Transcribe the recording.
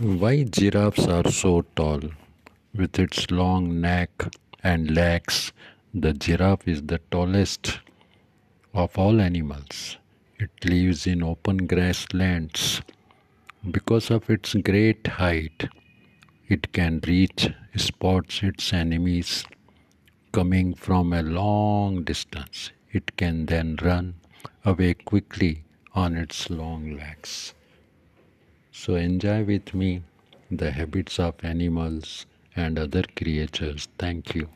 Why giraffes are so tall? With its long neck and legs, the giraffe is the tallest of all animals. It lives in open grasslands. Because of its great height, it can reach spots its enemies coming from a long distance. It can then run away quickly on its long legs. So enjoy with me the habits of animals and other creatures. Thank you.